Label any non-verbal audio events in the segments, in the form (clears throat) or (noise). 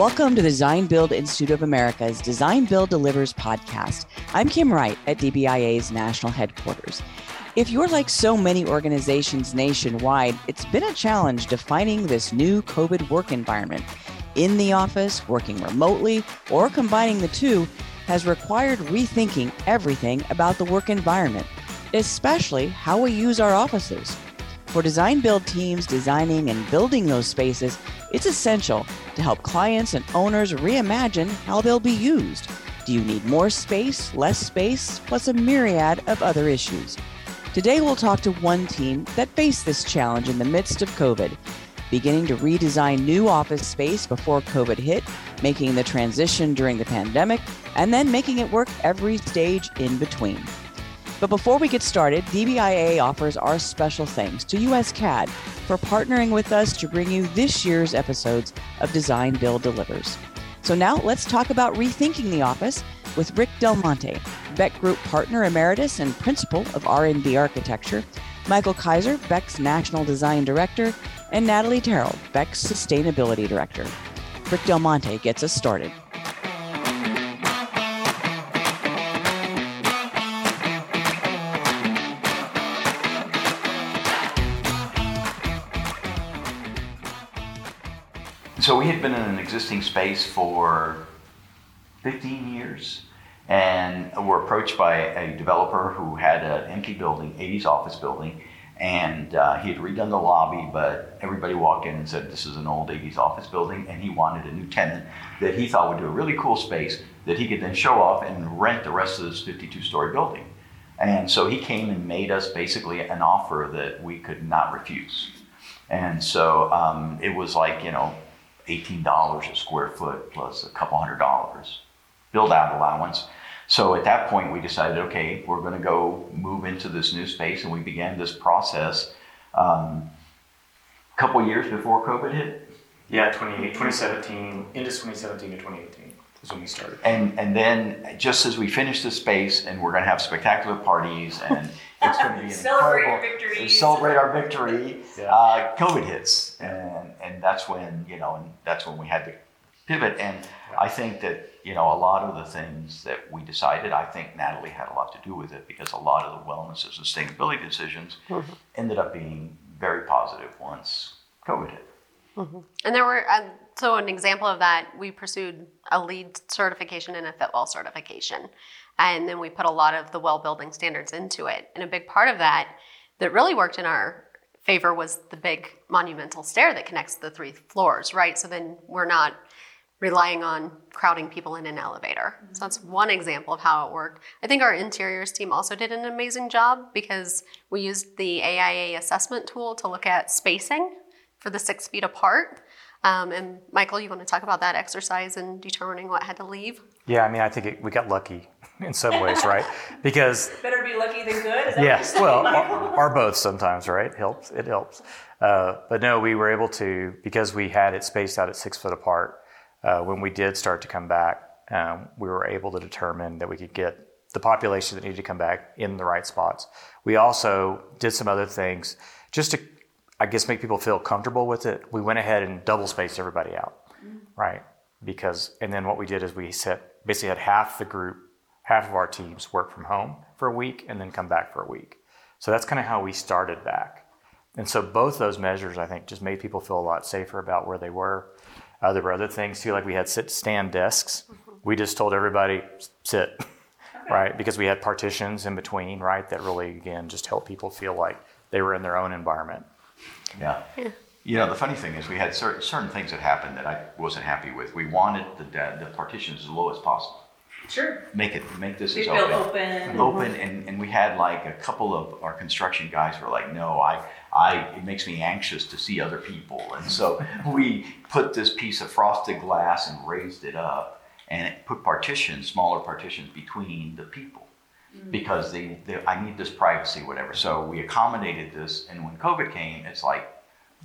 Welcome to the Design Build Institute of America's Design Build Delivers podcast. I'm Kim Wright at DBIA's national headquarters. If you're like so many organizations nationwide, it's been a challenge defining this new COVID work environment. In the office, working remotely, or combining the two has required rethinking everything about the work environment, especially how we use our offices. For design build teams designing and building those spaces, it's essential to help clients and owners reimagine how they'll be used. Do you need more space, less space, plus a myriad of other issues? Today, we'll talk to one team that faced this challenge in the midst of COVID, beginning to redesign new office space before COVID hit, making the transition during the pandemic, and then making it work every stage in between. But before we get started, DBIA offers our special thanks to USCAD for partnering with us to bring you this year's episodes of Design Build Delivers. So now let's talk about rethinking the office with Rick Del Monte, Beck Group Partner Emeritus and Principal of R&D Architecture, Michael Kaiser, Beck's National Design Director, and Natalie Terrell, Beck's Sustainability Director. Rick Del Monte gets us started. So we had been in an existing space for 15 years and were approached by a developer who had an empty building, 80s office building, and uh, he had redone the lobby, but everybody walked in and said this is an old 80s office building, and he wanted a new tenant that he thought would do a really cool space that he could then show off and rent the rest of this 52 story building. And so he came and made us basically an offer that we could not refuse. And so um, it was like, you know, $18 a square foot plus a couple hundred dollars build out allowance. So at that point, we decided, okay, we're going to go move into this new space, and we began this process um, a couple years before COVID hit. Yeah, 2017, into 2017 to 2018 is when we started. And and then just as we finish the space, and we're going to have spectacular parties, and it's going to be (laughs) celebrate incredible. our victories. Celebrate our victory. Yeah. Uh, COVID hits, and and that's when you know, and that's when we had to pivot. And I think that you know a lot of the things that we decided, I think Natalie had a lot to do with it because a lot of the wellness and sustainability decisions ended up being very positive once COVID hit. And there were, uh, so an example of that, we pursued a LEED certification and a Fitwel certification. And then we put a lot of the well building standards into it. And a big part of that that really worked in our favor was the big monumental stair that connects the three floors, right? So then we're not relying on crowding people in an elevator. So that's mm-hmm. one example of how it worked. I think our interiors team also did an amazing job because we used the AIA assessment tool to look at spacing for the six feet apart. Um, and Michael, you want to talk about that exercise and determining what had to leave? Yeah, I mean, I think it, we got lucky in some ways, right? (laughs) Because Better be lucky than good. Is that yes, what well, you're saying, are, Michael? are both sometimes, right? Helps. It helps. Uh, but no, we were able to because we had it spaced out at six foot apart. Uh, when we did start to come back, um, we were able to determine that we could get the population that needed to come back in the right spots. We also did some other things just to, I guess, make people feel comfortable with it. We went ahead and double spaced everybody out, right? Because and then what we did is we set basically had half the group, half of our teams work from home for a week and then come back for a week. So that's kind of how we started back. And so both those measures, I think, just made people feel a lot safer about where they were. Uh, there were other things too, like we had sit stand desks. We just told everybody sit, (laughs) right? Because we had partitions in between, right? That really, again, just helped people feel like they were in their own environment. Yeah. You know, the funny thing is, we had certain, certain things that happened that I wasn't happy with. We wanted the, the partitions as low as possible. Sure. Make it, make this Be as built open. open. Open, and, and we had like a couple of our construction guys were like, no, I, I, it makes me anxious to see other people. And so (laughs) we put this piece of frosted glass and raised it up and it put partitions, smaller partitions between the people because they, they, I need this privacy, whatever. So we accommodated this, and when COVID came, it's like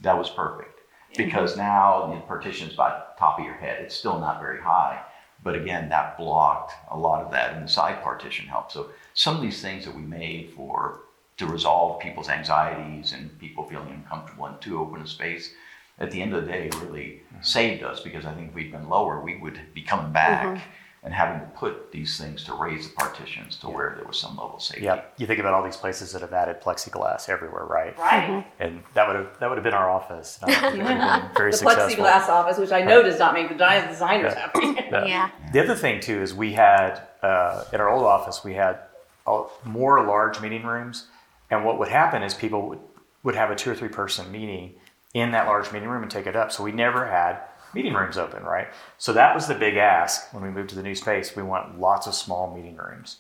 that was perfect because now the partition's about top of your head. It's still not very high, but again, that blocked a lot of that, and the side partition helped. So some of these things that we made for to resolve people's anxieties and people feeling uncomfortable in too open a space, at the end of the day really saved us because I think if we'd been lower, we would be coming back Mm-hmm. And having to put these things to raise the partitions to where there was some level of safety. Yeah, you think about all these places that have added plexiglass everywhere, right? Right. And that would have that would have been our office. And I think it would have been very The successful. plexiglass office, which I know does not make the design- designers Yeah. happy. Yeah. (laughs) Yeah. The other thing too is we had uh, in our old office we had uh, more large meeting rooms, and what would happen is people would, would have a two or three person meeting in that large meeting room and take it up. So we never had meeting rooms open, right? So that was the big ask when we moved to the new space. We want lots of small meeting rooms.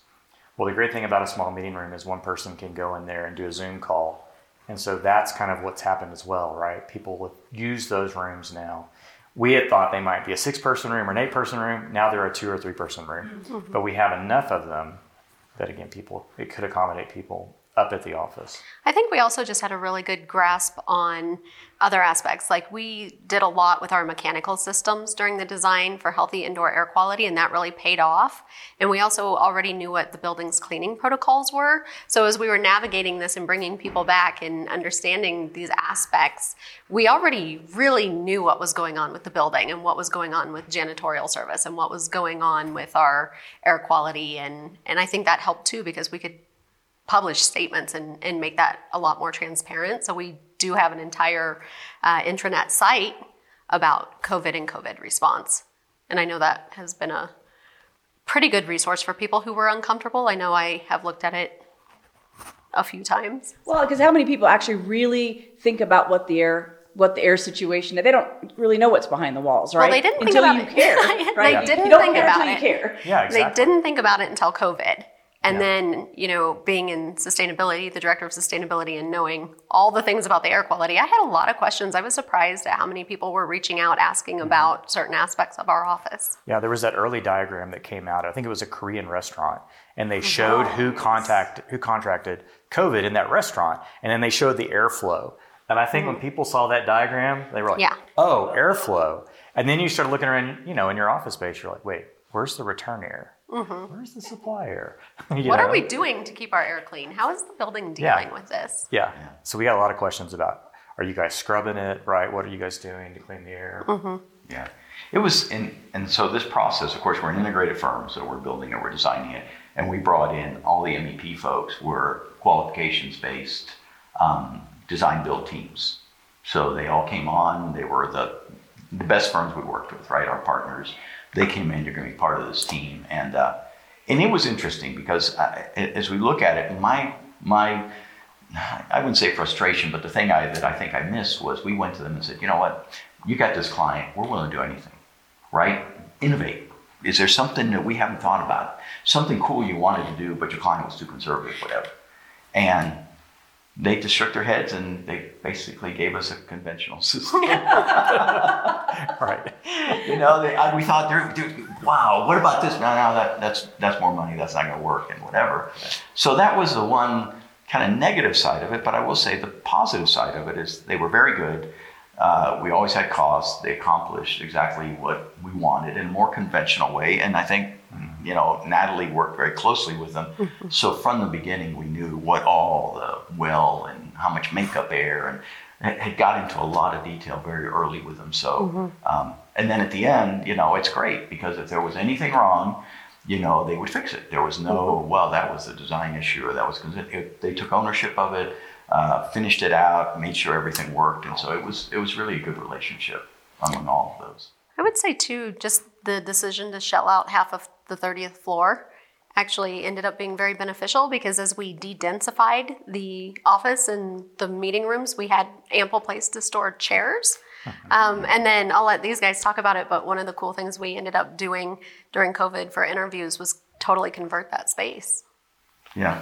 Well, the great thing about a small meeting room is one person can go in there and do a Zoom call. And so that's kind of what's happened as well, right? People would use those rooms now. We had thought they might be a six person room or an eight person room. Now they're a two or three person room. Mm-hmm. But we have enough of them that, again, people, it could accommodate people up at the office. I think we also just had a really good grasp on other aspects. Like we did a lot with our mechanical systems during the design for healthy indoor air quality, and that really paid off. And we also already knew what the building's cleaning protocols were. So as we were navigating this and bringing people back and understanding these aspects, we already really knew what was going on with the building and what was going on with janitorial service and what was going on with our air quality. And, and I think that helped too because we could publish statements and, and make that a lot more transparent. So we do have an entire uh, intranet site about COVID and COVID response. And I know that has been a pretty good resource for people who were uncomfortable. I know I have looked at it a few times. Well, because how many people actually really think about what the air what the air situation they don't really know what's behind the walls, right? Well, they didn't think until about you it. care. (laughs) They right? didn't you don't think care about until it. you care. Yeah, exactly. They didn't think about it until COVID. And Yeah. then, you know, being in sustainability, the director of sustainability, and knowing all the things about the air quality, I had a lot of questions. I was surprised at how many people were reaching out asking Mm-hmm. about certain aspects of our office. Yeah, there was that early diagram that came out. I think it was a Korean restaurant, and they showed who contact who contracted COVID in that restaurant, and then they showed the airflow. And I think when people saw that diagram, they were like, Yeah. "Oh, airflow." And then you started looking around, you know, in your office space, you're like, "Wait, where's the return air? Where's the supply air?" Mm-hmm. (laughs) What know? are we doing to keep our air clean? How is the building Yeah. dealing with this? Yeah. So we got a lot of questions about: Are you guys scrubbing it? Right? What are you guys doing to clean the air? Mm-hmm. Yeah. It was, and, and so this process, of course, we're an integrated firm, so we're building it, we're designing it, and we brought in all the MEP folks were qualifications based um, design build teams. So they all came on, they were the, the best firms we worked with, right? Our partners. They came in, you're going to be part of this team. And, uh, and it was interesting because uh, as we look at it, my, my, I wouldn't say frustration, but the thing I, that I think I missed was we went to them and said, you know what, you got this client, we're willing to do anything, right? Innovate. Is there something that we haven't thought about? Something cool you wanted to do, but your client was too conservative, whatever. And they just shook their heads and they basically gave us a conventional system. (laughs) (laughs) Right. you know, they, I, we thought, dude, wow, what about this? No, no, that, that's that's more money. That's not going to work, and whatever. So that was the one kind of negative side of it. But I will say the positive side of it is they were very good. Uh, we always had costs. They accomplished exactly what we wanted in a more conventional way, and I think. You know, Natalie worked very closely with them. So from the beginning, we knew what all the well and how much makeup air and had- had got into a lot of detail very early with them. So, um, and then at the end, you know, it's great because if there was anything wrong, you know, they would fix it. There was no, well, that was a design issue or that was because it, they took ownership of it, uh, finished it out, made sure everything worked, and so it was it was really a good relationship among all of those. I would say too, just the decision to shell out half of the 30th floor actually ended up being very beneficial because as we de-densified the office and the meeting rooms, we had ample place to store chairs. Um, and then I'll let these guys talk about it, but one of the cool things we ended up doing during COVID for interviews was totally convert that space. Yeah.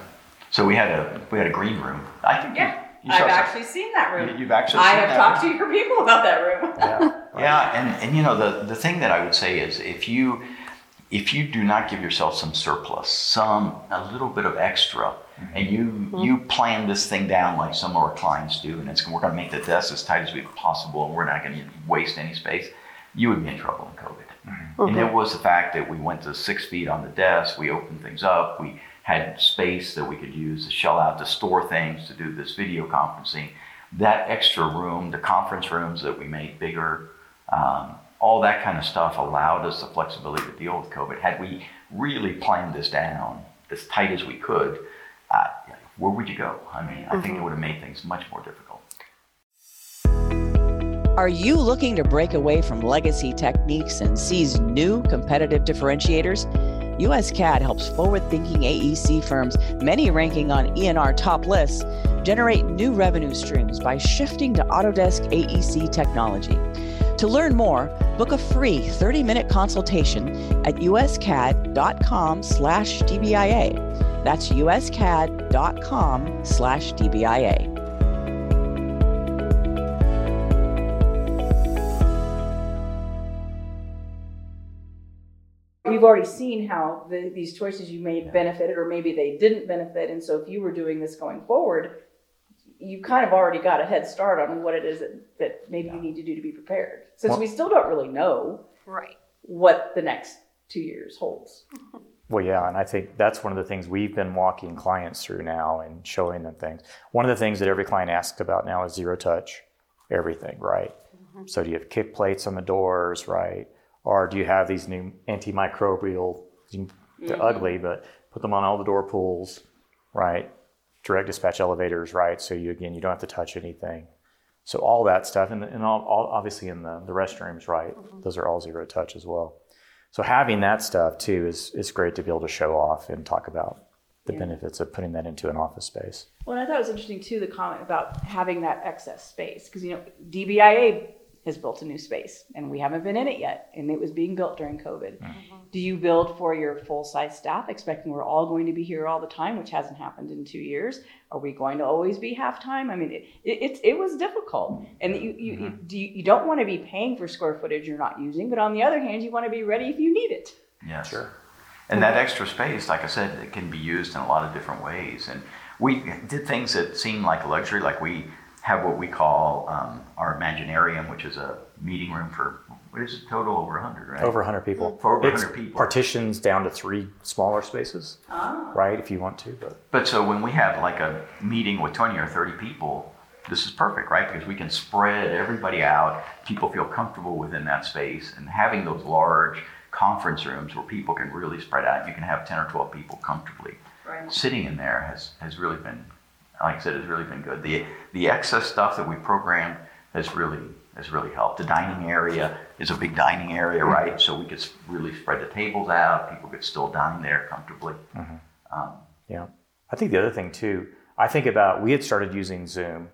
So we had a we had a green room. I think you- Yeah, you, I've saw some- actually seen that room. You- you've actually I seen have that talked room? to your people about that room. Yeah. (laughs) Yeah, and, and you know the the thing that I would say is if you if you do not give yourself some surplus, some a little bit of extra, mm-hmm. and you mm-hmm. you plan this thing down like some of our clients do, and it's we're going to make the desk as tight as we possible, and we're not going to waste any space, you would be in trouble in COVID. Mm-hmm. And it was the fact that we went to six feet on the desk, we opened things up, we had space that we could use to shell out to store things, to do this video conferencing. that extra room, the conference rooms that we made bigger, um, all that kind of stuff allowed us the flexibility to deal with COVID. Had we really planned this down as tight as we could, uh, where would you go? I mean, I think it would have made things much more difficult. Are you looking to break away from legacy techniques and seize new competitive differentiators? USCAD helps forward thinking AEC firms, many ranking on ENR top lists, generate new revenue streams by shifting to Autodesk AEC technology. To learn more, book a free 30-minute consultation at uscad.com slash DBIA. That's uscad.com slash DBIA. We've already seen how the, these choices you made benefited, or maybe they didn't benefit. And so, if you were doing this going forward, you kind of already got a head start on what it is that, that maybe you need to do to be prepared. Since Well- we still don't really know Right. what the next two years holds. (laughs) Well, yeah, and I think that's one of the things we've been walking clients through now and showing them things. One of the things that every client asks about now is zero touch, everything, right? Mm-hmm. So do you have kick plates on the doors, right? Or do you have these new antimicrobial, they're mm-hmm. ugly, but put them on all the door pulls, right? Direct dispatch elevators, right? So you, again, you don't have to touch anything. So all that stuff, and, and all, all, obviously in the, the restrooms, right? Mm-hmm. Those are all zero touch as well. So having that stuff too is is great to be able to show off and talk about the benefits of putting that into an office space. Well, and I thought it was interesting too the comment about having that excess space because you know DBIA has built a new space and we haven't been in it yet, and it was being built during COVID. Mm-hmm. Do you build for your full size staff, expecting we're all going to be here all the time, which hasn't happened in two years? Are we going to always be half time? I mean, it it, it, it was difficult, and you you, you, mm-hmm. do you, you don't want to be paying for square footage you're not using, but on the other hand, you want to be ready if you need it. yeah Sure. And that extra space, like I said, it can be used in a lot of different ways. And we did things that seem like luxury, like we have what we call um, our Imaginarium, which is a meeting room for, what is it, total over 100, right? Over 100 people. For over It's 100 people. Partitions down to three smaller spaces, right? If you want to, but But so when we have like a meeting with 20 or 30 people, this is perfect, right? Because we can spread everybody out. People feel comfortable within that space. And having those large conference rooms where people can really spread out, you can have 10 or 12 people comfortably. Right. Sitting in there has, has really been, like I said, has really been good. The, the excess stuff that we programmed has really, has really helped. The dining area is a big dining area, right? So we could really spread the tables out. People could still dine there comfortably. Um, yeah. I think the other thing too, I think about we had started using Zoom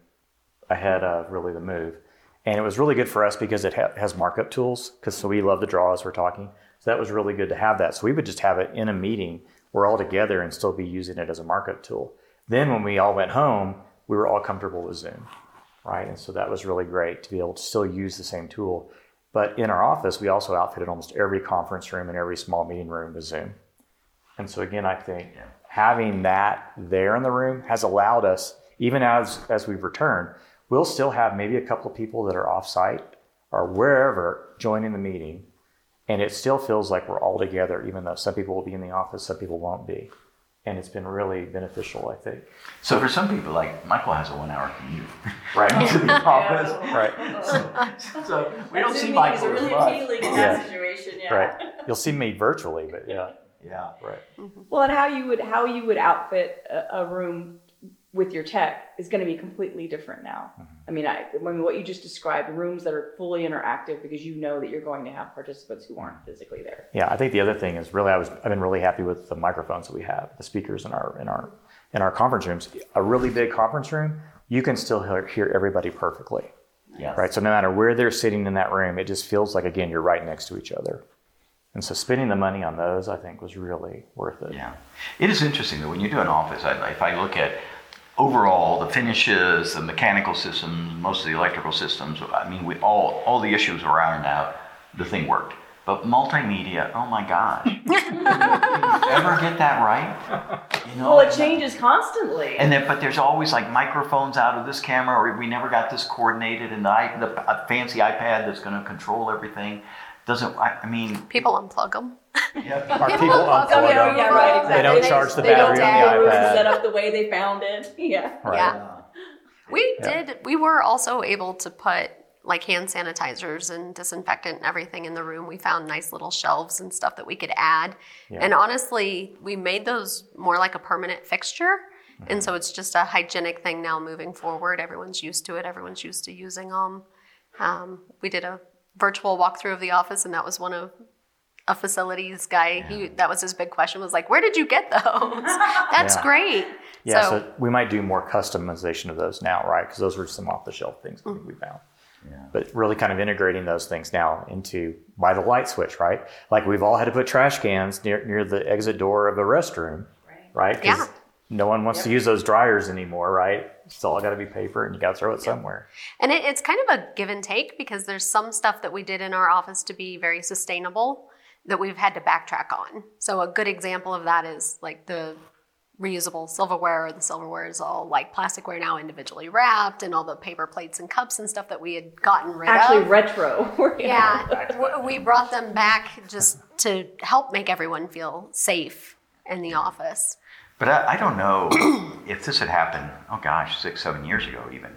ahead of really the move. And it was really good for us because it ha- has markup tools. Because so we love to draw as we're talking. So that was really good to have that. So we would just have it in a meeting. We're all together and still be using it as a markup tool. Then when we all went home, we were all comfortable with Zoom, right? And so that was really great to be able to still use the same tool. But in our office, we also outfitted almost every conference room and every small meeting room with Zoom. And so again, I think having that there in the room has allowed us, even as as we've returned, we'll still have maybe a couple of people that are offsite or wherever joining the meeting. And it still feels like we're all together, even though some people will be in the office, some people won't be. And it's been really beneficial, I think. So for some people, like Michael has a one-hour commute (laughs) Right. to the office, (laughs) right. so we don't see Michael as much. in Yeah. situation. Right. You'll see me virtually, but yeah. Yeah. Right. Well, and how you would how you would outfit a, a room with your tech is going to be completely different now. Mm-hmm. I mean, I, I mean, what you just described, rooms that are fully interactive because you know that you're going to have participants who aren't physically there. Yeah, I think the other thing is really I was I've been really happy with the microphones that we have, the speakers in our in our in our conference rooms. A really big conference room, you can still hear, hear everybody perfectly, Yes. right? So no matter where they're sitting in that room, it just feels like again you're right next to each other. And so spending the money on those, I think, was really worth it. Yeah. It is interesting though when you do an office. I, if I look at overall the finishes, the mechanical systems, most of the electrical systems. I mean, we all all the issues were ironed out. The thing worked. But multimedia, oh my gosh! You (laughs) ever get that right? You know. Well, it changes constantly. And then, but there's always like microphones out of this camera, or we never got this coordinated, and the, the fancy iPad that's going to control everything doesn't. I, I mean, People unplug them. yeah, (laughs) Our people unplug Oh, yeah, them. yeah, right, exactly. They don't charge the they don't battery on the the room iPad. set up the way they found it. (laughs) Yeah. Right. Yeah. We did. We were also able to put like hand sanitizers and disinfectant and everything in the room. We found nice little shelves and stuff that we could add. Yeah. And honestly, we made those more like a permanent fixture. And so it's just a hygienic thing now moving forward. Everyone's used to it. Everyone's used to using them. Um, we did a virtual walkthrough of the office, and that was one of a facilities guy. He that was his big question was like, "Where did you get those?" (laughs) That's Yeah. great. Yeah, so, so we might do more customization of those now, right? Because those were some off the shelf things I think mm. we found. But really kind of integrating those things now into by the light switch, right? Like we've all had to put trash cans near, near the exit door of a restroom, right? 'Cause Yeah. No one wants to use those dryers anymore, right? It's all got to be paper and you got to throw it somewhere. And it, it's kind of a give and take because there's some stuff that we did in our office to be very sustainable that we've had to backtrack on. So a good example of that is like the reusable silverware. or The silverware is all like plasticware now, individually wrapped, and all the paper plates and cups and stuff that we had gotten rid Actually, of. Actually retro. (laughs) yeah, we brought them back just to help make everyone feel safe in the office. But I, I don't know (clears throat) if this had happened, oh gosh, six, seven years ago even.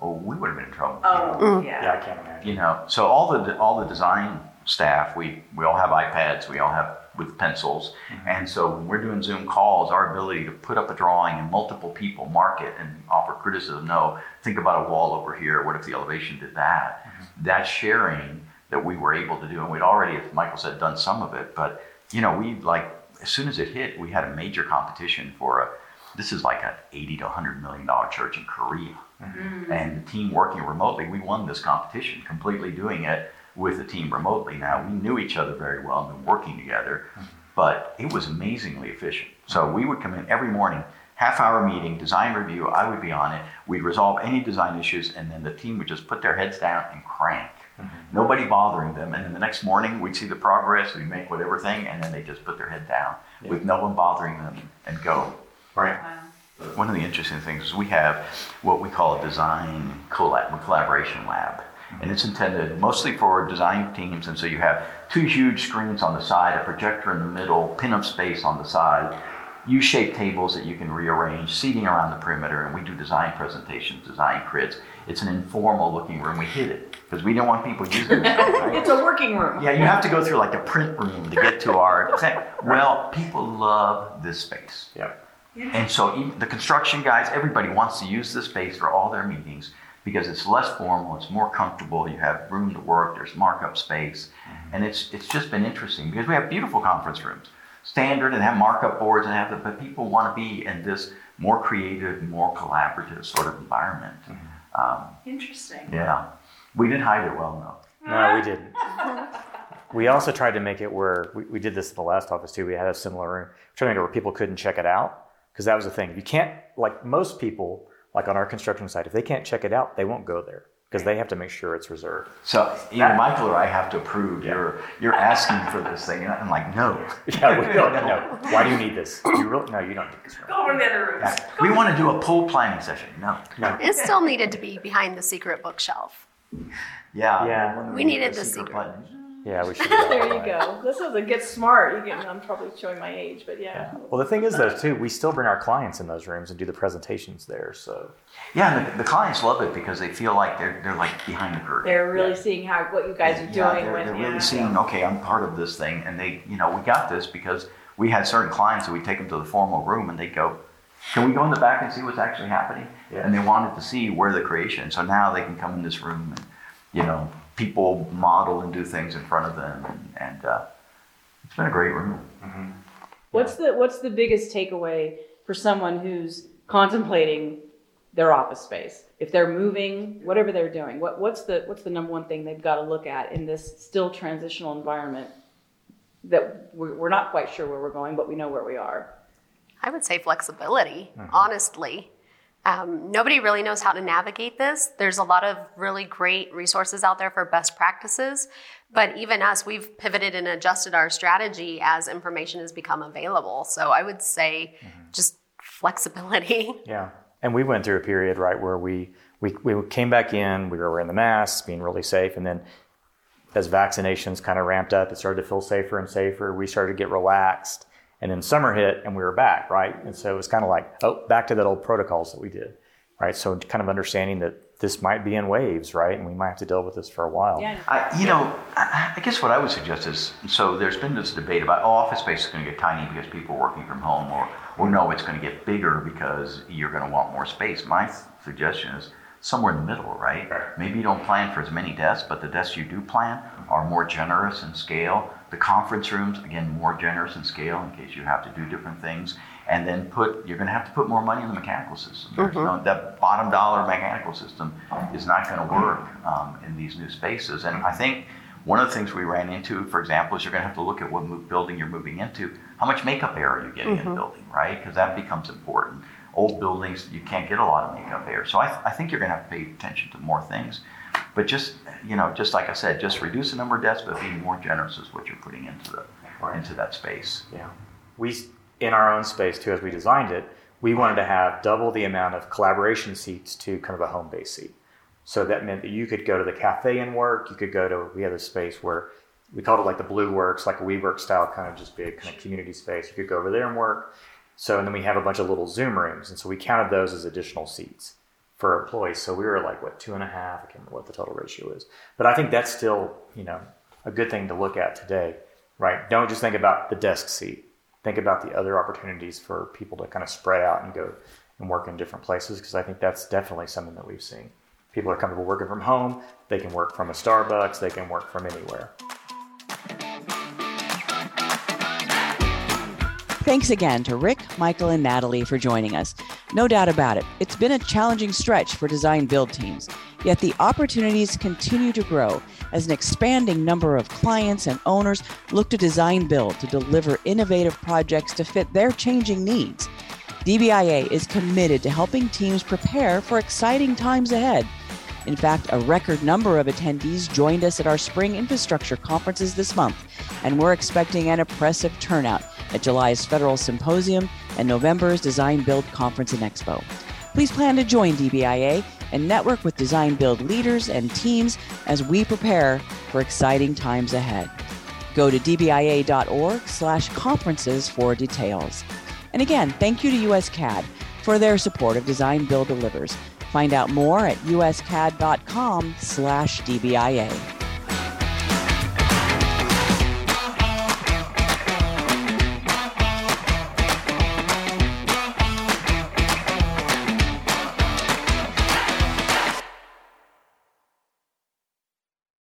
Oh, we would have been in trouble. Oh, mm. Yeah, yeah. I can't imagine. You know, so all the all the design staff, we we all have iPads, we all have with pencils, mm-hmm. and so when we're doing Zoom calls, our ability to put up a drawing and multiple people mark it and offer criticism. No, think about a wall over here. What if the elevation did that? Mm-hmm. That sharing that we were able to do, and we'd already, as Michael said, done some of it, but you know, we like as soon as it hit, we had a major competition for a. This is like an 80 to 100 million dollar church in Korea mm-hmm. and the team working remotely, we won this competition completely doing it with the team remotely. Now we knew each other very well and been working together, mm-hmm. but it was amazingly efficient. So we would come in every morning, half hour meeting, design review. I would be on it. We'd resolve any design issues, and then the team would just put their heads down and crank. Mm-hmm. Nobody bothering them, and then the next morning we'd see the progress. We'd make whatever thing, and then they just put their head down with no one bothering them and go. Right. One of the interesting things is we have what we call a design collab, collaboration lab. Mm-hmm. And it's intended mostly for design teams. And so you have two huge screens on the side, a projector in the middle, pin-up space on the side, U-shaped tables that you can rearrange, seating around the perimeter. And we do design presentations, design crits. It's an informal looking room. We hid it because we didn't want people using (laughs) it. Right? It's a working room. Yeah, you have to go through like a print room to get to our. Well, people love this space. Yep. And so even the construction guys, everybody wants to use this space for all their meetings because it's less formal, it's more comfortable, you have room to work, there's markup space. And it's it's just been interesting because we have beautiful conference rooms, standard and have markup boards and have the but people want to be in this more creative, more collaborative sort of environment. Um, Interesting. yeah. We didn't hide it well enough. No, we didn't. we also tried to make it where we, we did this in the last office too. We had a similar room. We tried to make it where people couldn't check it out because that was the thing. You can't, like most people, like on our construction site, if they can't check it out, they won't go there because they have to make sure it's reserved. So either Michael or I have to approve you're you're asking for this thing. And I'm like, no. (laughs) Yeah, we don't (laughs) know. Why do you need this? You really? No, you don't need this. Go over to the other room. Yeah. We want to do a pool planning session. No. No. It still needed to be behind the secret bookshelf. Yeah. Yeah. We needed the secret secret. button. Yeah, we (laughs) should. do that There you go. This was a get smart. You can, I'm probably showing my age, but yeah. Well, the thing is, though, too, we still bring our clients in those rooms and do the presentations there. So Yeah, and the, the clients love it because they feel like they're they're like behind the curtain. They're really seeing how what you guys are doing. Yeah, they're, with, they're yeah. really seeing, okay, I'm part of this thing, and they, you know, we got this because we had certain clients that we take them to the formal room and they go, can we go in the back and see what's actually happening? Yeah. And they wanted to see where the creation. So now they can come in this room and, you know, people model and do things in front of them, and, and uh, it's been a great room. What's the What's the biggest takeaway for someone who's contemplating their office space? If they're moving, whatever they're doing, what What's the What's the number one thing they've got to look at in this still transitional environment that we're, we're not quite sure where we're going, but we know where we are. I would say flexibility, honestly. Um, nobody really knows how to navigate this. There's a lot of really great resources out there for best practices, but even us, we've pivoted and adjusted our strategy as information has become available. So I would say just flexibility. (laughs) Yeah, and we went through a period right where we we we came back in, we were wearing the masks, being really safe, and then as vaccinations kind of ramped up, it started to feel safer and safer. We started to get relaxed, and then summer hit, and we were back, right? And so it was kind of like, oh, back to that old protocols that we did, right? So kind of understanding that this might be in waves, right? And we might have to deal with this for a while. Yeah. I, you know, I, I guess what I would suggest is so there's been this debate about oh, office space is going to get tiny because people are working from home, or or no, it's going to get bigger because you're going to want more space. My suggestion is somewhere in the middle, right? Right. Maybe you don't plan for as many desks, but the desks you do plan are more generous in scale. The conference rooms, again, more generous in scale in case you have to do different things. And then put, you're going to have to put more money in the mechanical system. There's no, that bottom dollar mechanical system is not going to work um, in these new spaces. And I think one of the things we ran into, for example, is you're going to have to look at what mo- building you're moving into. How much makeup air are you getting in the building, right? Because that becomes important. Old buildings, you can't get a lot of makeup air. So I, th- I think you're going to have to pay attention to more things. But just, you know, just like I said, just reduce the number of desks, but be more generous is what you're putting into the into that space. Yeah. We, in our own space too, as we designed it, we wanted to have double the amount of collaboration seats to kind of a home base seat. So that meant that you could go to the cafe and work. You could go to, we had a space where we called it like the Blue Works, like a WeWork style kind of just big kind of community space. You could go over there and work. So, and then we have a bunch of little Zoom rooms. And so we counted those as additional seats employees. So we were like, what, two and a half? I can't remember what the total ratio is. But I think that's still, you know, a good thing to look at today, right? Don't just think about the desk seat. Think about the other opportunities for people to kind of spread out and go and work in different places because I think that's definitely something that we've seen. People are comfortable working from home. They can work from a Starbucks. They can work from anywhere. Thanks again to Rick, Michael, and Natalie for joining us. No doubt about it, it's been a challenging stretch for design build teams, yet the opportunities continue to grow as an expanding number of clients and owners look to design build to deliver innovative projects to fit their changing needs. DBIA is committed to helping teams prepare for exciting times ahead. In fact, a record number of attendees joined us at our spring infrastructure conferences this month, and we're expecting an impressive turnout at July's Federal Symposium and November's Design Build Conference and Expo. Please plan to join DBIA and network with design build leaders and teams as we prepare for exciting times ahead. Go to dbia.org slash conferences for details. And again, thank you to USCAD for their support of Design Build Delivers. Find out more at uscad.com slash DBIA.